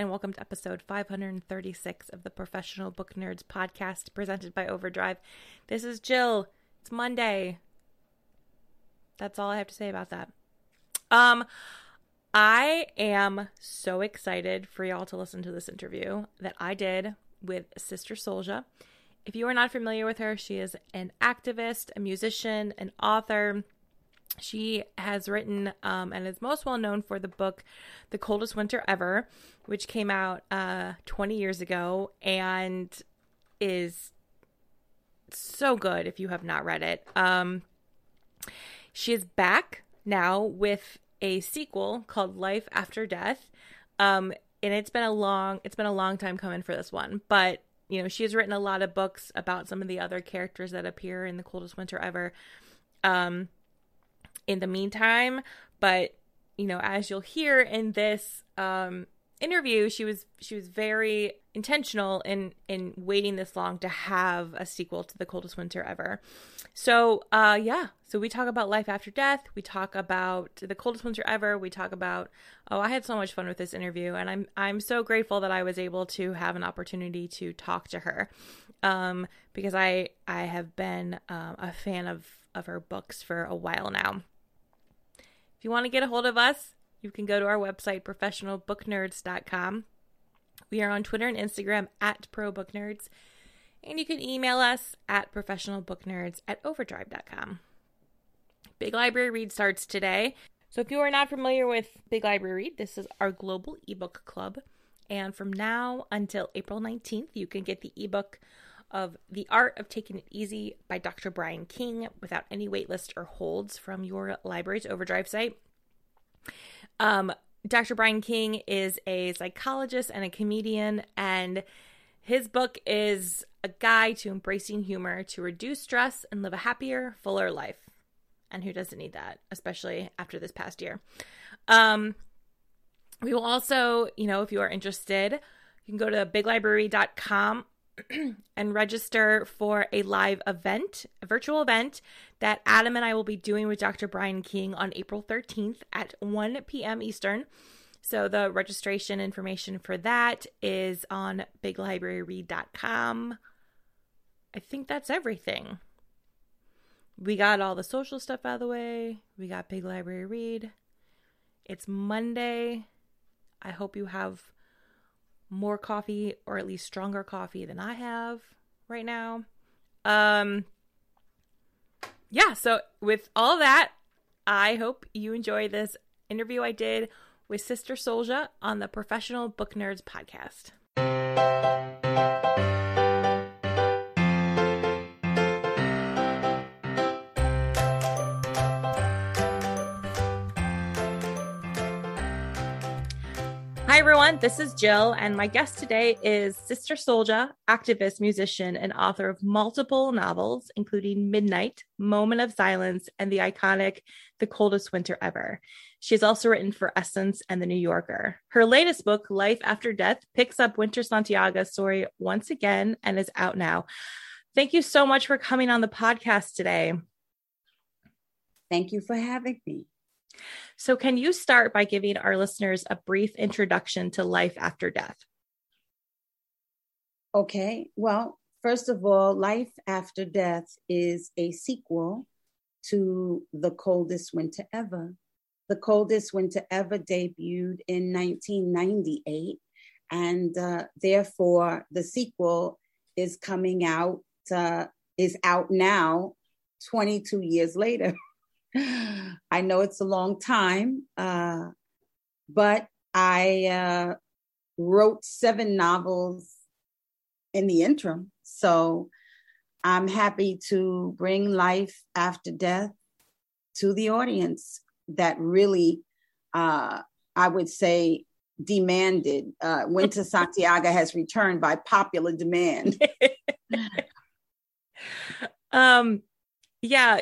and welcome to episode 536 of the Professional Book Nerds podcast presented by Overdrive. This is Jill. It's Monday. That's all I have to say about that. Um, I am so excited for y'all to listen to this interview that I did with Sister Souljah. If you are not familiar with her, she is an activist, a musician, an author. She has written um, and is most well known for the book The Coldest Winter Ever, which came out uh, 20 years ago and is so good if you have not read it. Um, she is back now with a sequel called Life After Death. Um, and it's been a long it's been a long time coming for this one, but you know, she has written a lot of books about some of the other characters that appear in The Coldest Winter Ever. Um in the meantime, but you know, as you'll hear in this um interview, she was she was very intentional in in waiting this long to have a sequel to the coldest winter ever. So, uh yeah, so we talk about life after death, we talk about the coldest winter ever, we talk about oh, I had so much fun with this interview and I'm I'm so grateful that I was able to have an opportunity to talk to her. Um because I I have been um, a fan of of her books for a while now. If you want to get a hold of us, you can go to our website, professionalbooknerds.com. We are on Twitter and Instagram at ProBookNerds. And you can email us at professionalbooknerds at overdrive.com. Big Library Read starts today. So if you are not familiar with Big Library Read, this is our global ebook club. And from now until April 19th, you can get the ebook of The Art of Taking It Easy by Dr. Brian King without any waitlist or holds from your library's Overdrive site. Um, Dr. Brian King is a psychologist and a comedian, and his book is a guide to embracing humor to reduce stress and live a happier, fuller life. And who doesn't need that, especially after this past year? Um, we will also, you know, if you are interested, you can go to biglibrary.com and register for a live event, a virtual event that Adam and I will be doing with Dr. Brian King on April 13th at 1 p.m. Eastern. So the registration information for that is on biglibraryread.com. I think that's everything. We got all the social stuff out of the way. We got Big Library Read. It's Monday. I hope you have more coffee or at least stronger coffee than I have right now. Um yeah, so with all that, I hope you enjoy this interview I did with Sister Souljah on the Professional Book Nerds podcast. Everyone. This is Jill, and my guest today is Sister Souljah, activist, musician, and author of multiple novels, including Midnight, Moment of Silence, and the iconic The Coldest Winter Ever. She has also written for Essence and The New Yorker. Her latest book, Life After Death, picks up Winter Santiaga's story once again and is out now. Thank you so much for coming on the podcast today. Thank you for having me. So, can you start by giving our listeners a brief introduction to life after death? Okay. Well, first of all, Life After Death is a sequel to The Coldest Winter Ever. The Coldest Winter Ever debuted in 1998, and uh, therefore the sequel is coming out, uh, is out now, 22 years later. I know it's a long time, uh, but I uh, wrote seven novels in the interim. So I'm happy to bring life after death to the audience that really, uh, I would say, demanded. Uh, Winter Santiaga has returned by popular demand. um, yeah,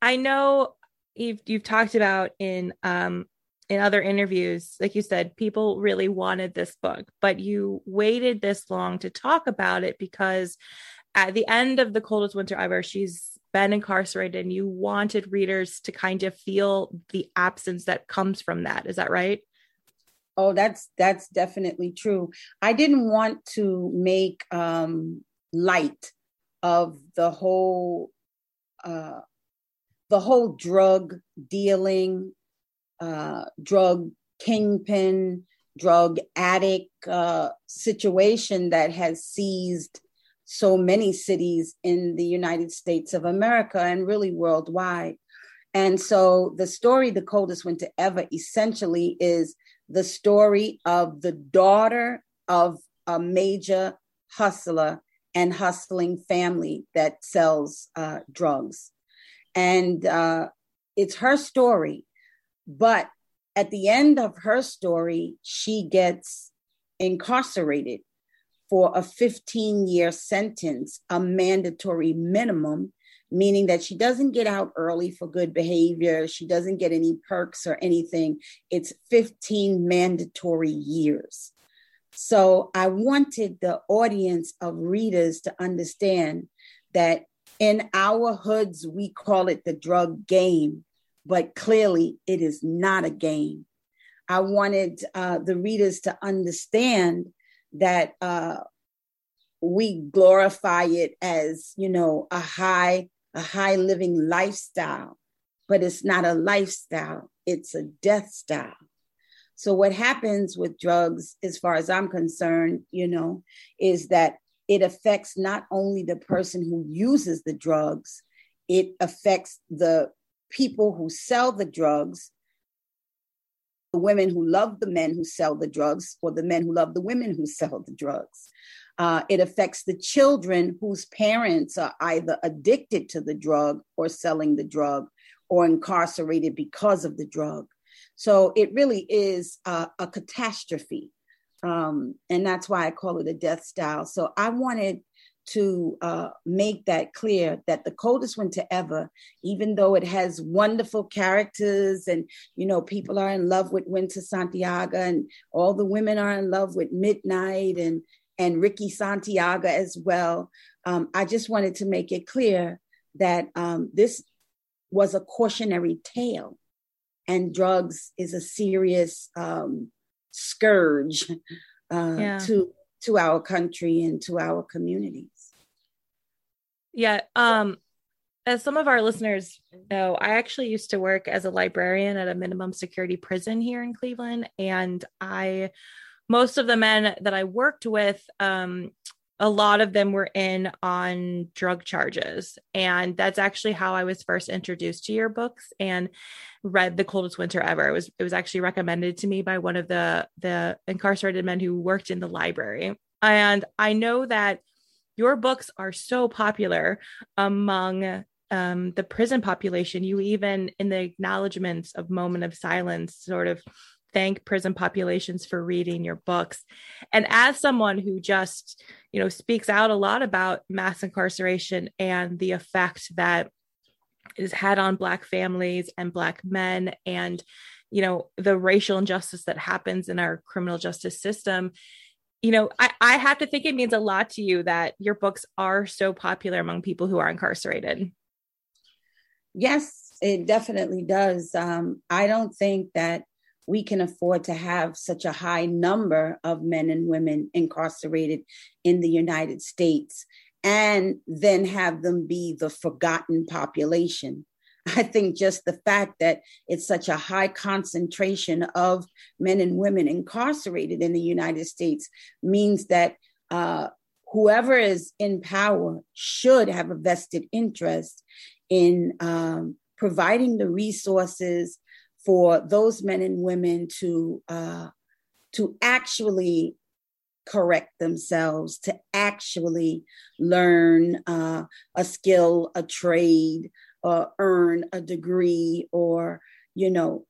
I know you've you've talked about in um in other interviews, like you said, people really wanted this book, but you waited this long to talk about it because at the end of the coldest winter ever, she's been incarcerated and you wanted readers to kind of feel the absence that comes from that. Is that right? Oh, that's that's definitely true. I didn't want to make um, light of the whole uh, the whole drug dealing, uh, drug kingpin, drug addict uh, situation that has seized so many cities in the United States of America and really worldwide. And so the story, The Coldest Winter Ever, essentially is the story of the daughter of a major hustler and hustling family that sells uh, drugs. And uh, it's her story. But at the end of her story, she gets incarcerated for a 15 year sentence, a mandatory minimum, meaning that she doesn't get out early for good behavior. She doesn't get any perks or anything. It's 15 mandatory years. So I wanted the audience of readers to understand that in our hoods, we call it the drug game, but clearly it is not a game. I wanted uh, the readers to understand that uh, we glorify it as you know a high a high living lifestyle but it's not a lifestyle it's a death style so what happens with drugs as far as i'm concerned you know is that it affects not only the person who uses the drugs it affects the people who sell the drugs the women who love the men who sell the drugs or the men who love the women who sell the drugs. Uh, it affects the children whose parents are either addicted to the drug or selling the drug or incarcerated because of the drug. So it really is a, a catastrophe. Um, and that's why I call it a death style. So I wanted to uh, make that clear that the coldest winter ever, even though it has wonderful characters and you know people are in love with Winter Santiaga and all the women are in love with Midnight and and Ricky Santiaga as well. Um, I just wanted to make it clear that um, this was a cautionary tale, and drugs is a serious um, scourge uh, yeah. to to our country and to our communities. Yeah. Um, as some of our listeners know, I actually used to work as a librarian at a minimum security prison here in Cleveland. And I, most of the men that I worked with, um, a lot of them were in on drug charges. And that's actually how I was first introduced to your books and read The Coldest Winter Ever. It was it was actually recommended to me by one of the the incarcerated men who worked in the library. And I know that your books are so popular among um, the prison population. You even, in the acknowledgments of Moment of Silence, sort of thank prison populations for reading your books. And as someone who just, you know, speaks out a lot about mass incarceration and the effect that had on Black families and Black men and, you know, the racial injustice that happens in our criminal justice system you know, I, I have to think it means a lot to you that your books are so popular among people who are incarcerated. Yes, it definitely does. Um, I don't think that we can afford to have such a high number of men and women incarcerated in the United States and then have them be the forgotten population. I think just the fact that it's such a high concentration of men and women incarcerated in the United States means that uh, whoever is in power should have a vested interest in um, providing the resources for those men and women to uh, to actually correct themselves, to actually learn uh, a skill, a trade, uh, earn a degree or, you know,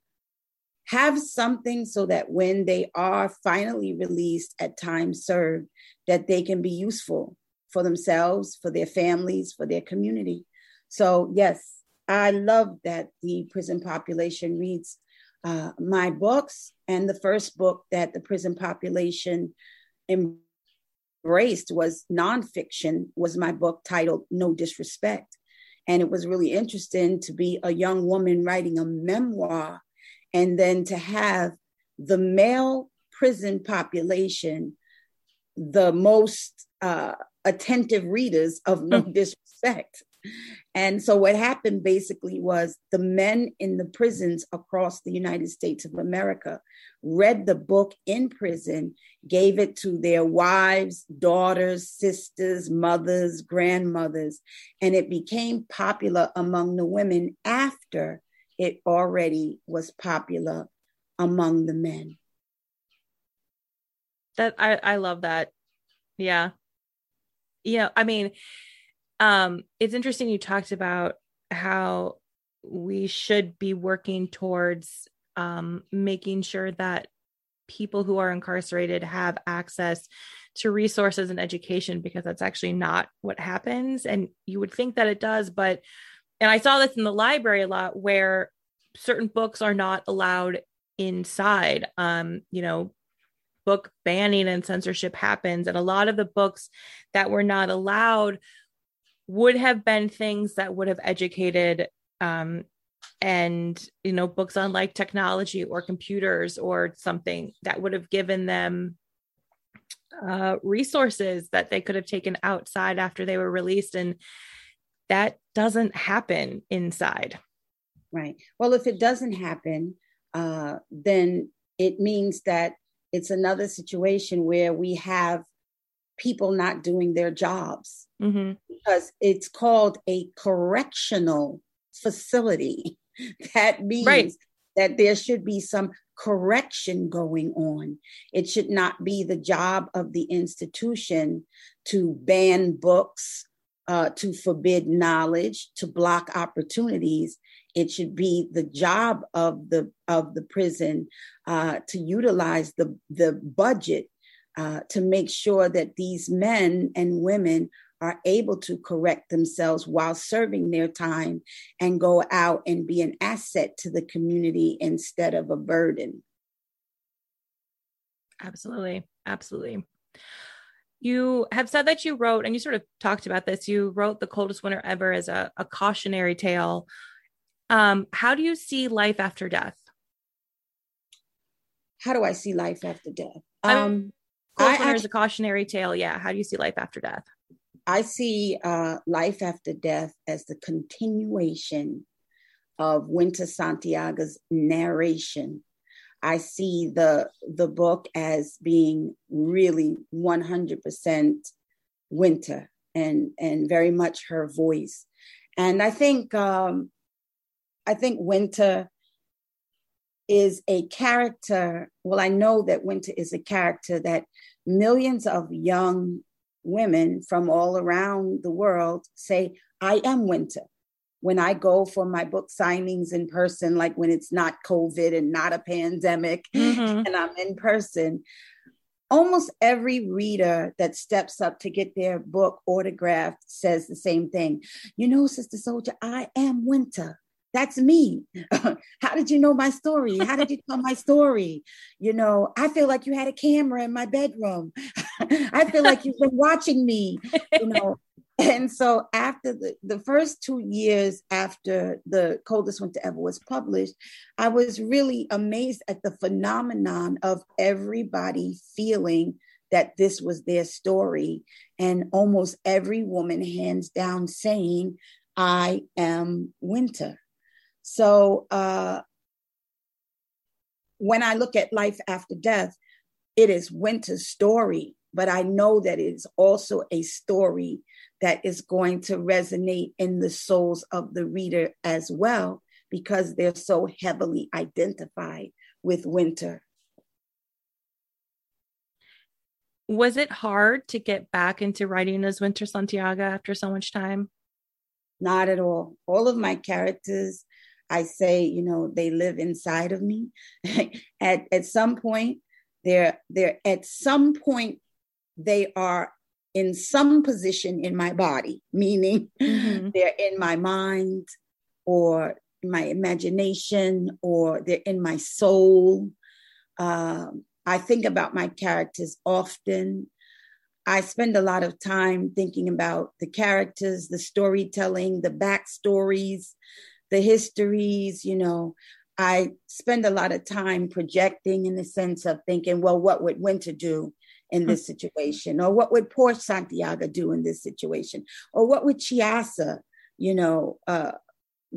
have something so that when they are finally released at time served, that they can be useful for themselves, for their families, for their community. So, yes, I love that the prison population reads uh, my books. And the first book that the prison population embraced was nonfiction, was my book titled No Disrespect. And it was really interesting to be a young woman writing a memoir and then to have the male prison population the most uh, attentive readers of no hmm. disrespect and so what happened basically was the men in the prisons across the united states of america read the book in prison gave it to their wives daughters sisters mothers grandmothers and it became popular among the women after it already was popular among the men. That I, I love that. Yeah. Yeah. I mean, um, it's interesting you talked about how we should be working towards um, making sure that people who are incarcerated have access to resources and education because that's actually not what happens and you would think that it does but and I saw this in the library a lot where certain books are not allowed inside. Um, you know, book banning and censorship happens. And a lot of the books that were not allowed would have been things that would have educated um, and you know books on like technology or computers or something that would have given them uh, resources that they could have taken outside after they were released and that doesn't happen inside. Right. Well, if it doesn't happen, uh, then it means that it's another situation where we have people not doing their jobs mm-hmm. because it's called a correctional facility. that means right. that there should be some correction going on. It should not be the job of the institution to ban books uh, to forbid knowledge, to block opportunities. It should be the job of the of the prison uh, to utilize the the budget uh, to make sure that these men and women are able to correct themselves while serving their time and go out and be an asset to the community instead of a burden. Absolutely. Absolutely. You have said that you wrote, and you sort of talked about this, you wrote The Coldest Winter Ever as a, a cautionary tale. Um, how do you see life after death? How do I see life after death? Um, Cold Winter is a cautionary tale. Yeah. How do you see life after death? I see uh, life after death as the continuation of Winter Santiaga's narration I see the the book as being really 100% Winter and and very much her voice. And I think um, I think Winter is a character. Well, I know that Winter is a character that millions of young women from all around the world say, I am Winter when I go for my book signings in person, like when it's not COVID and not a pandemic mm-hmm. and I'm in person, almost every reader that steps up to get their book autographed says the same thing. You know, Sister Souljah, I am Winter. That's me. How did you know my story? How did you tell my story? You know, I feel like you had a camera in my bedroom. I feel like you've been watching me. You know, and so after the, the first two years after the coldest winter ever was published i was really amazed at the phenomenon of everybody feeling that this was their story. And almost every woman hands down saying i am winter. So uh, when i look at life after death it is winter's story but i know that it is also a story that is going to resonate in the souls of the reader as well, because they're so heavily identified with winter. Was it hard to get back into writing as Winter Santiaga after so much time? Not at all. All of my characters I say, you know, they live inside of me. at at some point, they're they're at some point they are in some position in my body, meaning mm-hmm. they're in my mind or my imagination or they're in my soul. Um, I think about my characters often. I spend a lot of time thinking about the characters, the storytelling, the backstories, the histories, you know. I spend a lot of time projecting in the sense of thinking, well, what would Winter do in this situation? Or what would Porsche Santiaga do in this situation? Or what would Chiasa, you know, uh,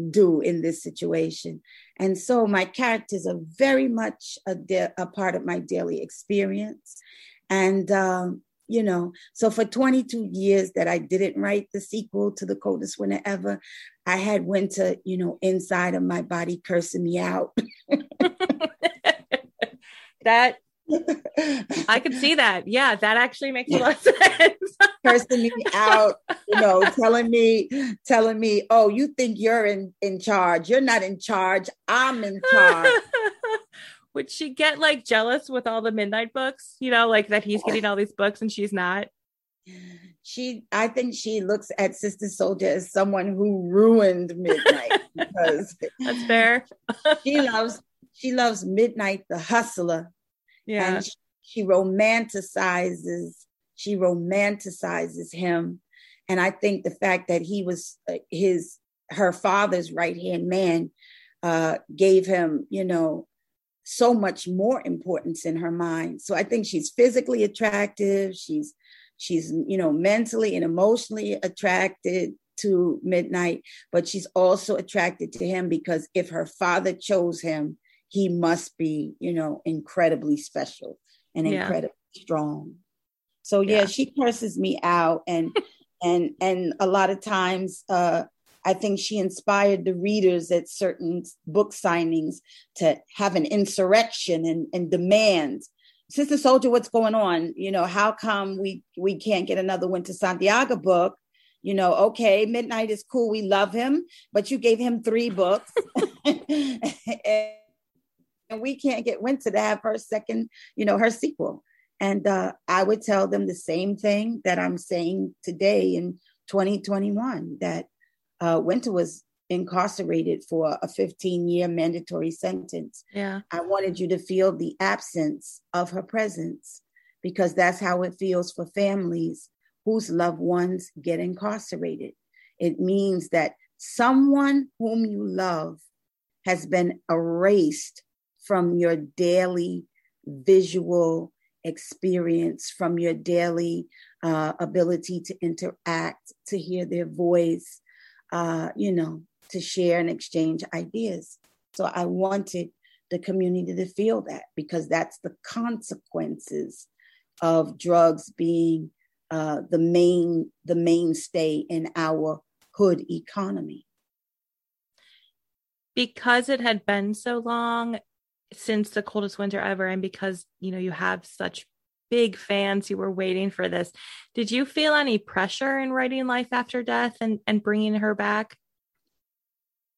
do in this situation? And so my characters are very much a, de- a part of my daily experience. And, um, you know, so for 22 years that I didn't write the sequel to The Coldest Winter Ever, I had winter, you know, inside of my body cursing me out. that I could see that. Yeah, that actually makes a lot of sense. Cursing me out, you know, telling me, telling me, oh, you think you're in in charge. You're not in charge. I'm in charge. Would she get like jealous with all the midnight books? You know, like that he's getting all these books and she's not? She I think she looks at Sister Souljah as someone who ruined midnight because that's fair. she loves she loves midnight the hustler yeah. And she, she romanticizes, she romanticizes him. And I think the fact that he was his, her father's right hand man uh, gave him, you know, so much more importance in her mind. So I think she's physically attractive. She's, she's, you know, mentally and emotionally attracted to Midnight, but she's also attracted to him because if her father chose him, he must be, you know, incredibly special and yeah. incredibly strong. So yeah, yeah, she curses me out and and and a lot of times uh I think she inspired the readers at certain book signings to have an insurrection and, and demand. Sister Souljah, what's going on? You know, how come we we can't get another Winter Santiaga book? You know, okay, Midnight is cool, we love him, but you gave him three books. and we can't get Winter to have her second, you know, her sequel. And uh, I would tell them the same thing that I'm saying today in 2021 that uh, Winter was incarcerated for a 15 year mandatory sentence. Yeah. I wanted you to feel the absence of her presence because that's how it feels for families whose loved ones get incarcerated. It means that someone whom you love has been erased from your daily visual experience, from your daily uh, ability to interact, to hear their voice, uh, you know, to share and exchange ideas. So I wanted the community to feel that because that's the consequences of drugs being uh, the main the mainstay in our hood economy. Because it had been so long, since the coldest winter ever and because you know you have such big fans who were waiting for this did you feel any pressure in writing life after death and and bringing her back?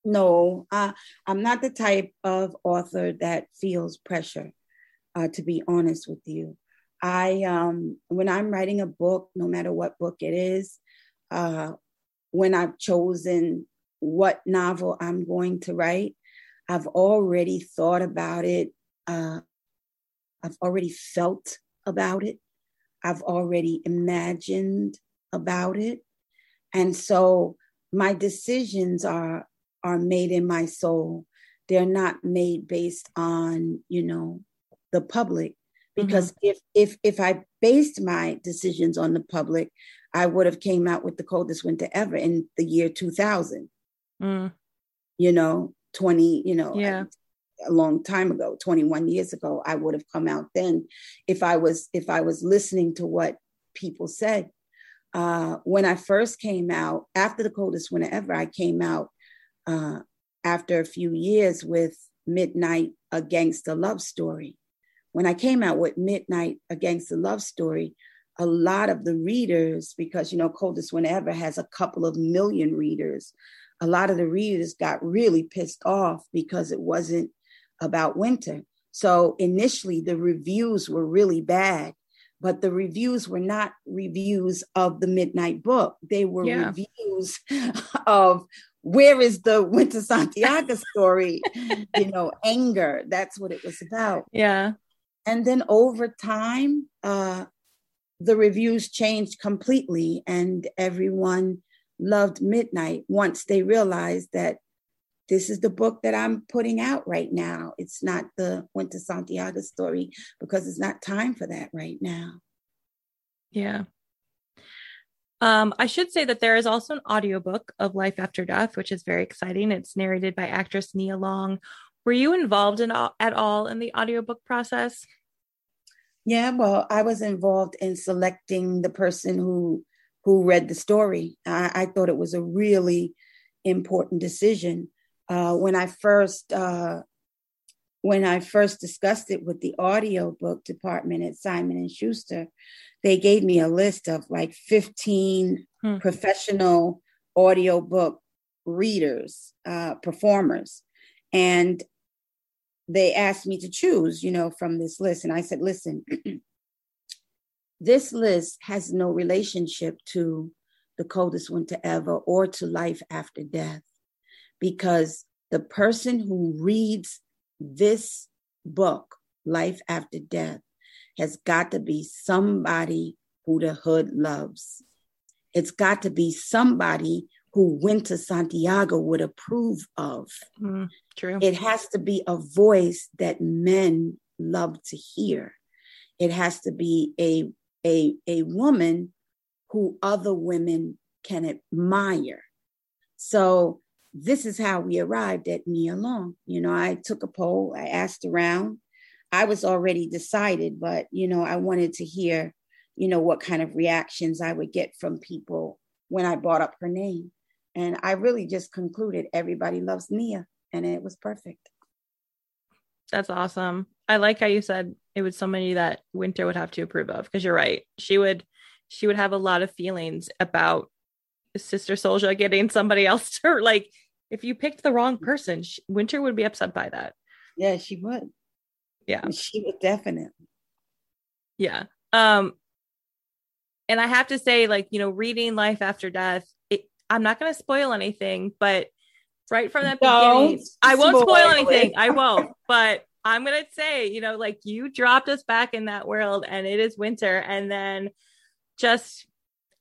No uh, i'm not the type of author that feels pressure uh, to be honest with you. I um when i'm writing a book no matter what book it is uh when i've chosen what novel i'm going to write I've already thought about it. Uh, I've already felt about it. I've already imagined about it. And so my decisions are are made in my soul. They're not made based on, you know, the public. Because mm-hmm. if if if I based my decisions on the public, I would have came out with the coldest winter ever in the year 2000. Mm. You know, 20, you know, yeah. a long time ago, 21 years ago, I would have come out then if I was if I was listening to what people said. Uh, when I first came out, after the coldest winter ever, I came out uh, after a few years with Midnight, a gangster love story. When I came out with Midnight, a gangster love story, a lot of the readers, because you know, Coldest Winter Ever has a couple of million readers, a lot of the readers got really pissed off because it wasn't about winter. So initially, the reviews were really bad, but the reviews were not reviews of the Midnight Book. They were yeah. reviews of where is the Winter Santiaga story? you know, anger. That's what it was about. Yeah. And then over time, uh, the reviews changed completely, and everyone loved Midnight once they realized that this is the book that I'm putting out right now. It's not the Winter Santiaga story because it's not time for that right now. Yeah. Um, I should say that there is also an audiobook of Life After Death, which is very exciting. It's narrated by actress Nia Long. Were you involved in at all in the audiobook process? Yeah, well, I was involved in selecting the person who who read the story. I, I thought it was a really important decision. Uh, when I first uh, when I first discussed it with the audiobook department at Simon and Schuster, they gave me a list of like 15 hmm. professional audiobook readers, uh, performers. And they asked me to choose, you know, from this list. And I said, listen, this list has no relationship to the coldest winter ever or to life after death because the person who reads this book, Life After Death, has got to be somebody who the hood loves. It's got to be somebody who Winter Santiaga would approve of. Mm, true. It has to be a voice that men love to hear. It has to be a a a woman who other women can admire. So this is how we arrived at Nia Long. You know, I took a poll, I asked around. I was already decided, but you know, I wanted to hear, you know, what kind of reactions I would get from people when I brought up her name. And I really just concluded everybody loves Nia, and it was perfect. That's awesome. I like how you said it was somebody that Winter would have to approve of because you're right. She would she would have a lot of feelings about Sister Souljah getting somebody else to like if you picked the wrong person, she, Winter would be upset by that. Yeah, she would. Yeah. She would definitely. Yeah. Um and I have to say like, you know, reading Life After Death, it, I'm not going to spoil anything, but right from that Don't beginning, I won't spoil anything. I won't. But I'm going to say, you know, like you dropped us back in that world and it is winter and then just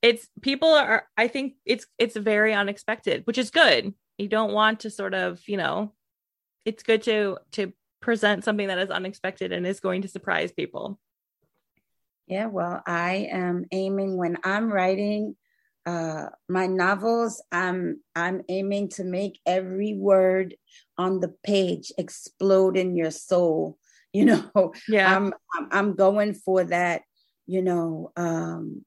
it's people are I think it's it's very unexpected, which is good. You don't want to sort of you know it's good to to present something that is unexpected and is going to surprise people. Yeah well i am aiming when i'm writing uh my novels i'm i'm aiming to make every word on the page explode in your soul you know yeah i'm i'm going for that you know um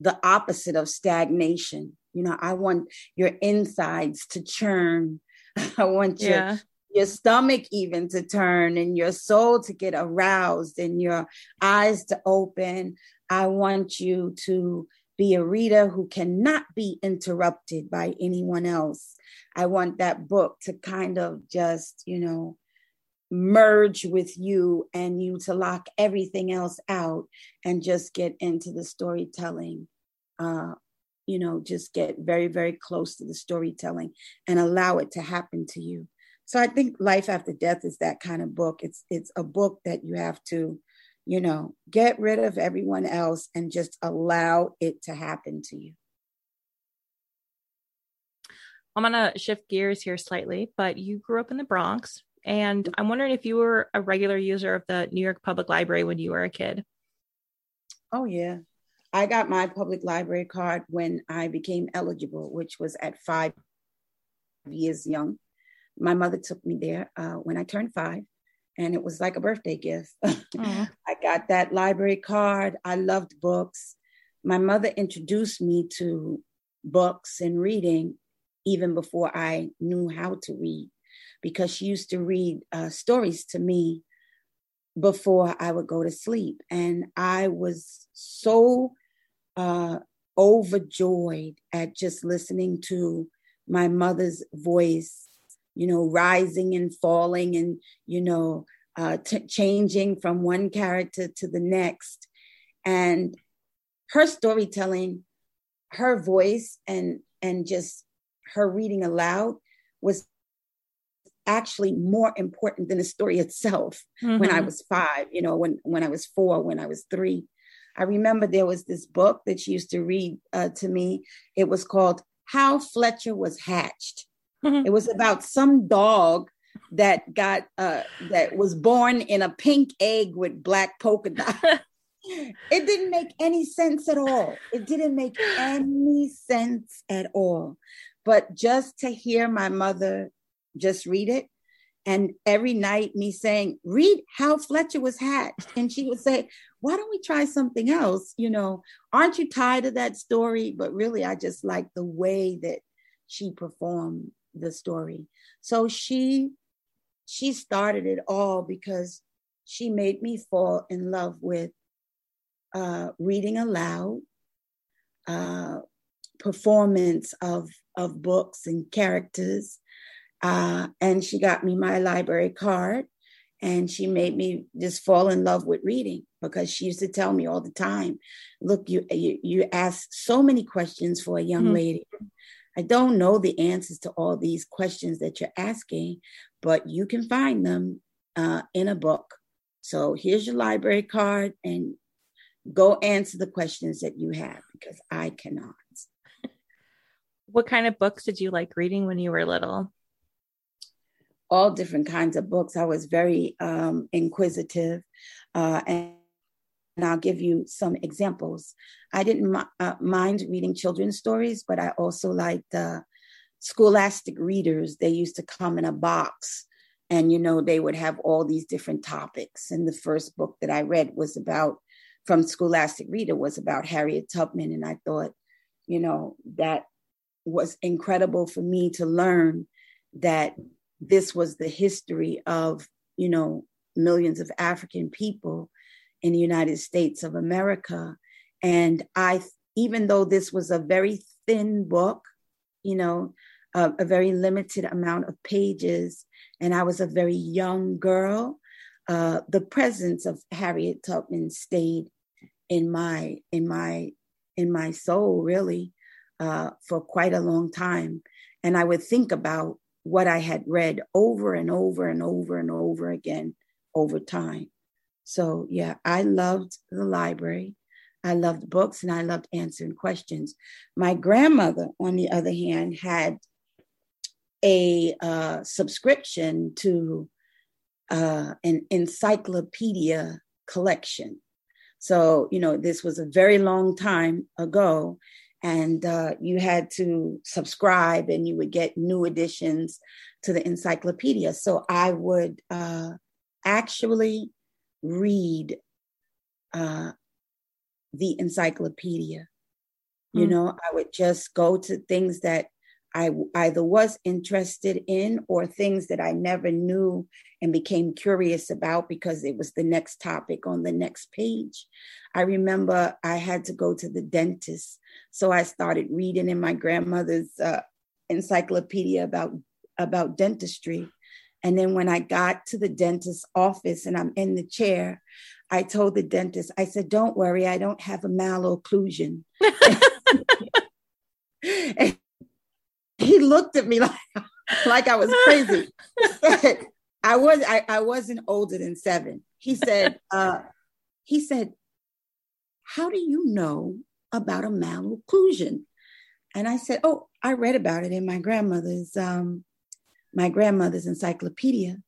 the opposite of stagnation you know, I want your insides to churn. I want your yeah. your stomach even to turn and your soul to get aroused and your eyes to open. I want you to be a reader who cannot be interrupted by anyone else. I want that book to kind of just, you know, merge with you and you to lock everything else out and just get into the storytelling uh, you know just get very very close to the storytelling and allow it to happen to you so i think life after death is that kind of book it's it's a book that you have to you know get rid of everyone else and just allow it to happen to you. I'm going to shift gears here slightly but you grew up in the bronx and i'm wondering if you were a regular user of the new york public library when you were a kid? Oh yeah. I got my public library card when I became eligible, which was at five years young. My mother took me there uh, when I turned five, and it was like a birthday gift. I got that library card. I loved books. My mother introduced me to books and reading even before I knew how to read, because she used to read uh, stories to me before I would go to sleep. And I was so uh, overjoyed at just listening to my mother's voice, you know, rising and falling and, you know, uh, t- changing from one character to the next. And her storytelling, her voice, and and just her reading aloud was actually more important than the story itself mm-hmm. when I mm-hmm. was five, you know, when when I was four, when I was three. I remember there was this book that she used to read uh, to me. It was called How Fletcher Was Hatched. Mm-hmm. It was about some dog that got uh, that was born in a pink egg with black polka dots. it didn't make any sense at all. It didn't make any sense at all. But just to hear my mother just read it, and every night me saying, read how Fletcher was hatched. And she would say, why don't we try something else? You know, aren't you tired of that story? But really, I just like the way that she performed the story. So she she started it all because she made me fall in love with uh, reading aloud, uh, performance of of books and characters, uh, and she got me my library card and she made me just fall in love with reading because she used to tell me all the time look you you, you ask so many questions for a young mm-hmm. lady i don't know the answers to all these questions that you're asking but you can find them uh, in a book. So here's your library card and go answer the questions that you have because i cannot. What kind of books did you like reading when you were little? All different kinds of books. I was very um, inquisitive, uh, and, and, I'll give you some examples. I didn't uh, mind reading children's stories, but I also liked uh, scholastic readers. They used to come in a box, and you know they would have all these different topics. And the first book that I read was about from Scholastic Reader was about Harriet Tubman, and I thought, you know, that was incredible for me to learn that this was the history of, you know, millions of African people in the United States of America. And I, even though this was a very thin book, you know, a, a very limited amount of pages, and I was a very young girl, uh, the presence of Harriet Tubman stayed in my in my in my soul really uh, for quite a long time, and I would think about what I had read over and over and over and over again over time. So, yeah, I loved the library. I loved books and I loved answering questions. My grandmother, on the other hand, had a uh, subscription to uh, an encyclopedia collection. So, you know, this was a very long time ago and uh, you had to subscribe and you would get new editions to the encyclopedia so i would uh, actually read uh, the encyclopedia mm. you hmm. know i would just go to things that I either was interested in or things that I never knew and became curious about because it was the next topic on the next page. I remember I had to go to the dentist. So I started reading in my grandmother's uh, encyclopedia about, about dentistry. And then when I got to the dentist's office and I'm in the chair, I told the dentist, I said, Don't worry, I don't have a malocclusion. and he looked at me like like I was crazy. I was I, I wasn't older than seven. He said, uh, he said, How do you know about a malocclusion? And I said, Oh, I read about it in my grandmother's um, my grandmother's encyclopedia.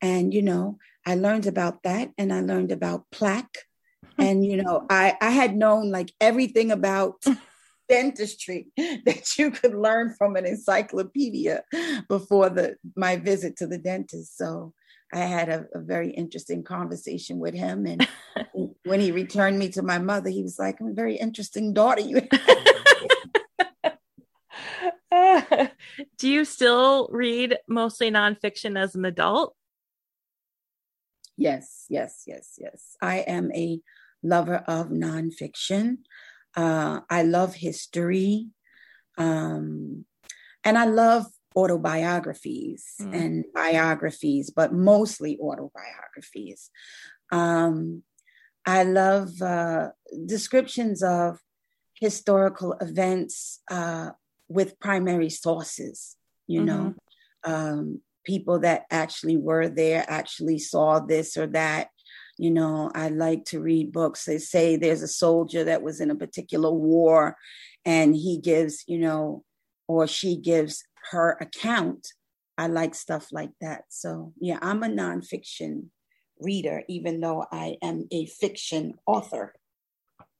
And you know, I learned about that and I learned about plaque. And you know, I, I had known like everything about dentistry that you could learn from an encyclopedia before the my visit to the dentist. So I had a, a very interesting conversation with him. And when he returned me to my mother, he was like, I'm a very interesting daughter you Do you still read mostly nonfiction as an adult? Yes, yes, yes, yes. I am a lover of nonfiction. Uh, I love history. Um, and I love autobiographies mm. and biographies, but mostly autobiographies. Um, I love uh, descriptions of historical events uh, with primary sources, you mm-hmm. know, um, people that actually were there, actually saw this or that. You know, I like to read books. They say there's a soldier that was in a particular war and he gives, you know, or she gives her account. I like stuff like that. So, yeah, I'm a nonfiction reader, even though I am a fiction author.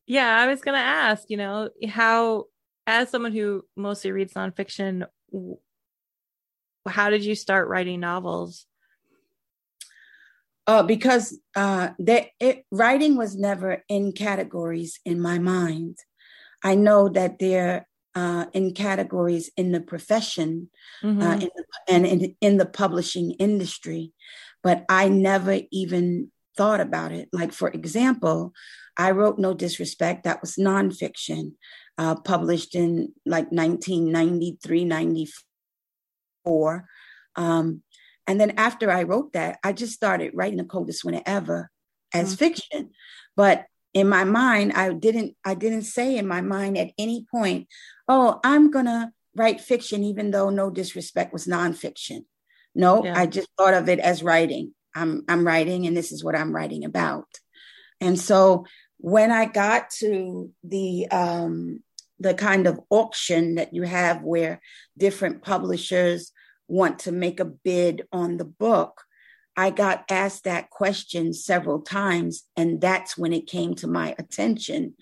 Yeah, I was going to ask, you know, how, as someone who mostly reads nonfiction, how did you start writing novels? Uh, because uh, that it, writing was never in categories in my mind. I know that they're uh, in categories in the profession mm-hmm. uh, in the, and in, in the publishing industry, but I never even thought about it. Like, for example, I wrote No Disrespect, that was nonfiction, uh, published in like 1993, 94. Um, and then after I wrote that, I just started writing The Coldest Winter Ever as mm-hmm. fiction. But in my mind, I didn't I didn't say in my mind at any point, oh, I'm gonna write fiction, even though no disrespect was nonfiction. No, yeah. I just thought of it as writing. I'm I'm writing and this is what I'm writing about. And so when I got to the um, the kind of auction that you have where different publishers want to make a bid on the book, I got asked that question several times. And that's when it came to my attention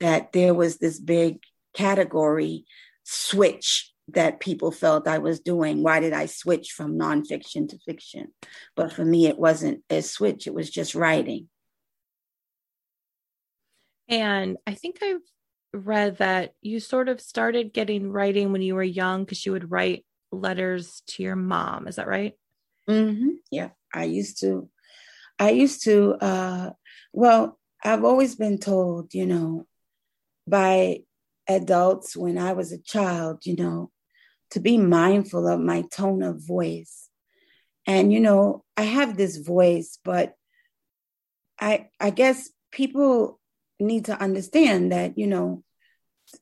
that there was this big category switch that people felt I was doing. Why did I switch from nonfiction to fiction? But for me, it wasn't a switch, it was just writing. And I think I've read that you sort of started getting writing when you were young because you would write letters to your mom. Is that right? Mm-hmm. Yeah, I used to. I used to. Uh, well, I've always been told, you know, by adults when I was a child, you know, to be mindful of my tone of voice. And you know, I have this voice, but I I guess people need to understand that, you know,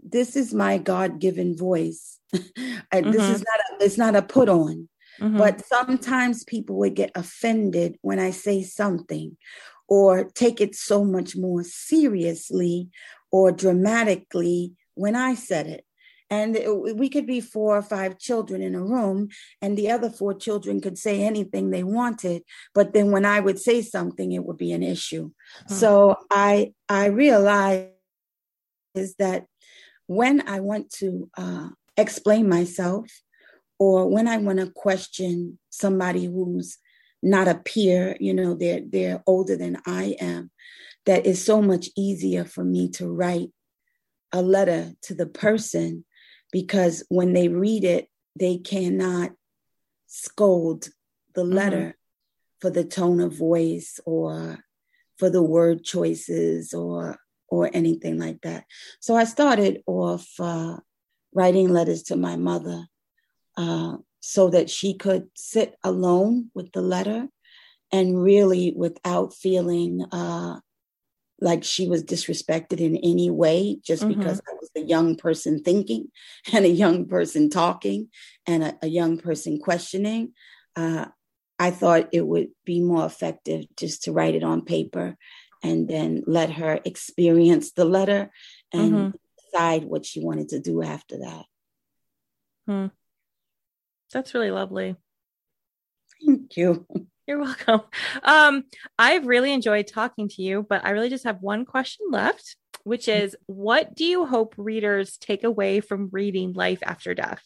this is my God-given voice. mm-hmm. This is not a, it's not a put on. Mm-hmm. But sometimes people would get offended when I say something or take it so much more seriously or dramatically when I said it. And we could be four or five children in a room, and the other four children could say anything they wanted. But then when I would say something, it would be an issue. So I I realized is that when I want to uh, explain myself, or when I want to question somebody who's not a peer, you know, they're they're older than I am, that is so much easier for me to write a letter to the person because when they read it, they cannot scold the mm-hmm. letter mm-hmm. for the tone of voice or for the word choices or or anything like that. So I started off uh, writing letters to my mother uh, so that she could sit alone with the letter and really without feeling uh, like she was disrespected in any way just mm-hmm. because I was a young person thinking and a young person talking and a, a young person questioning. Uh, I thought it would be more effective just to write it on paper and then let her experience the letter and mm-hmm. decide what she wanted to do after that. Hmm. That's really lovely. Thank you. You're welcome. Um, I've really enjoyed talking to you, but I really just have one question left, which mm-hmm. is what do you hope readers take away from reading Life After Death?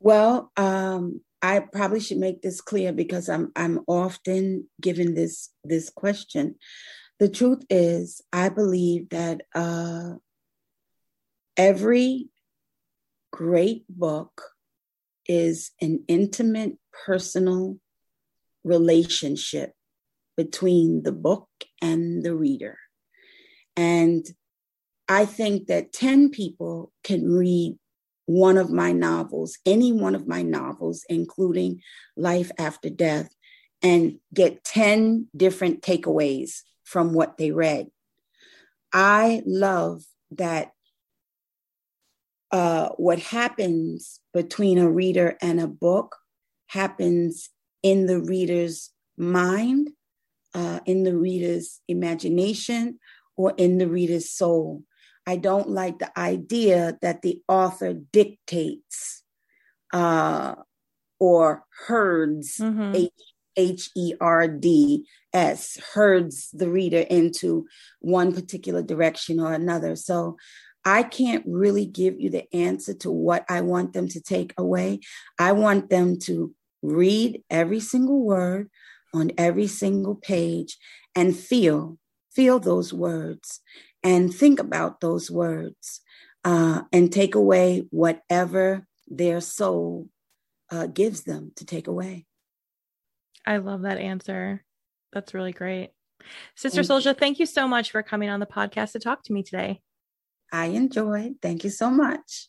Well, um, I probably should make this clear because I'm I'm often given this this question. The truth is, I believe that uh, every great book is an intimate personal relationship between the book and the reader. And I think that 10 people can read one of my novels, any one of my novels, including Life After Death, and get 10 different takeaways from what they read. I love that uh, what happens between a reader and a book happens in the reader's mind, uh, in the reader's imagination, or in the reader's soul. I don't like the idea that the author dictates uh, or herds, mm-hmm. H E R D S, herds the reader into one particular direction or another. So I can't really give you the answer to what I want them to take away. I want them to read every single word on every single page and feel, feel those words and think about those words uh, and take away whatever their soul uh, gives them to take away. I love that answer. That's really great. Sister Souljah, thank you so much for coming on the podcast to talk to me today. I enjoyed. Thank you so much.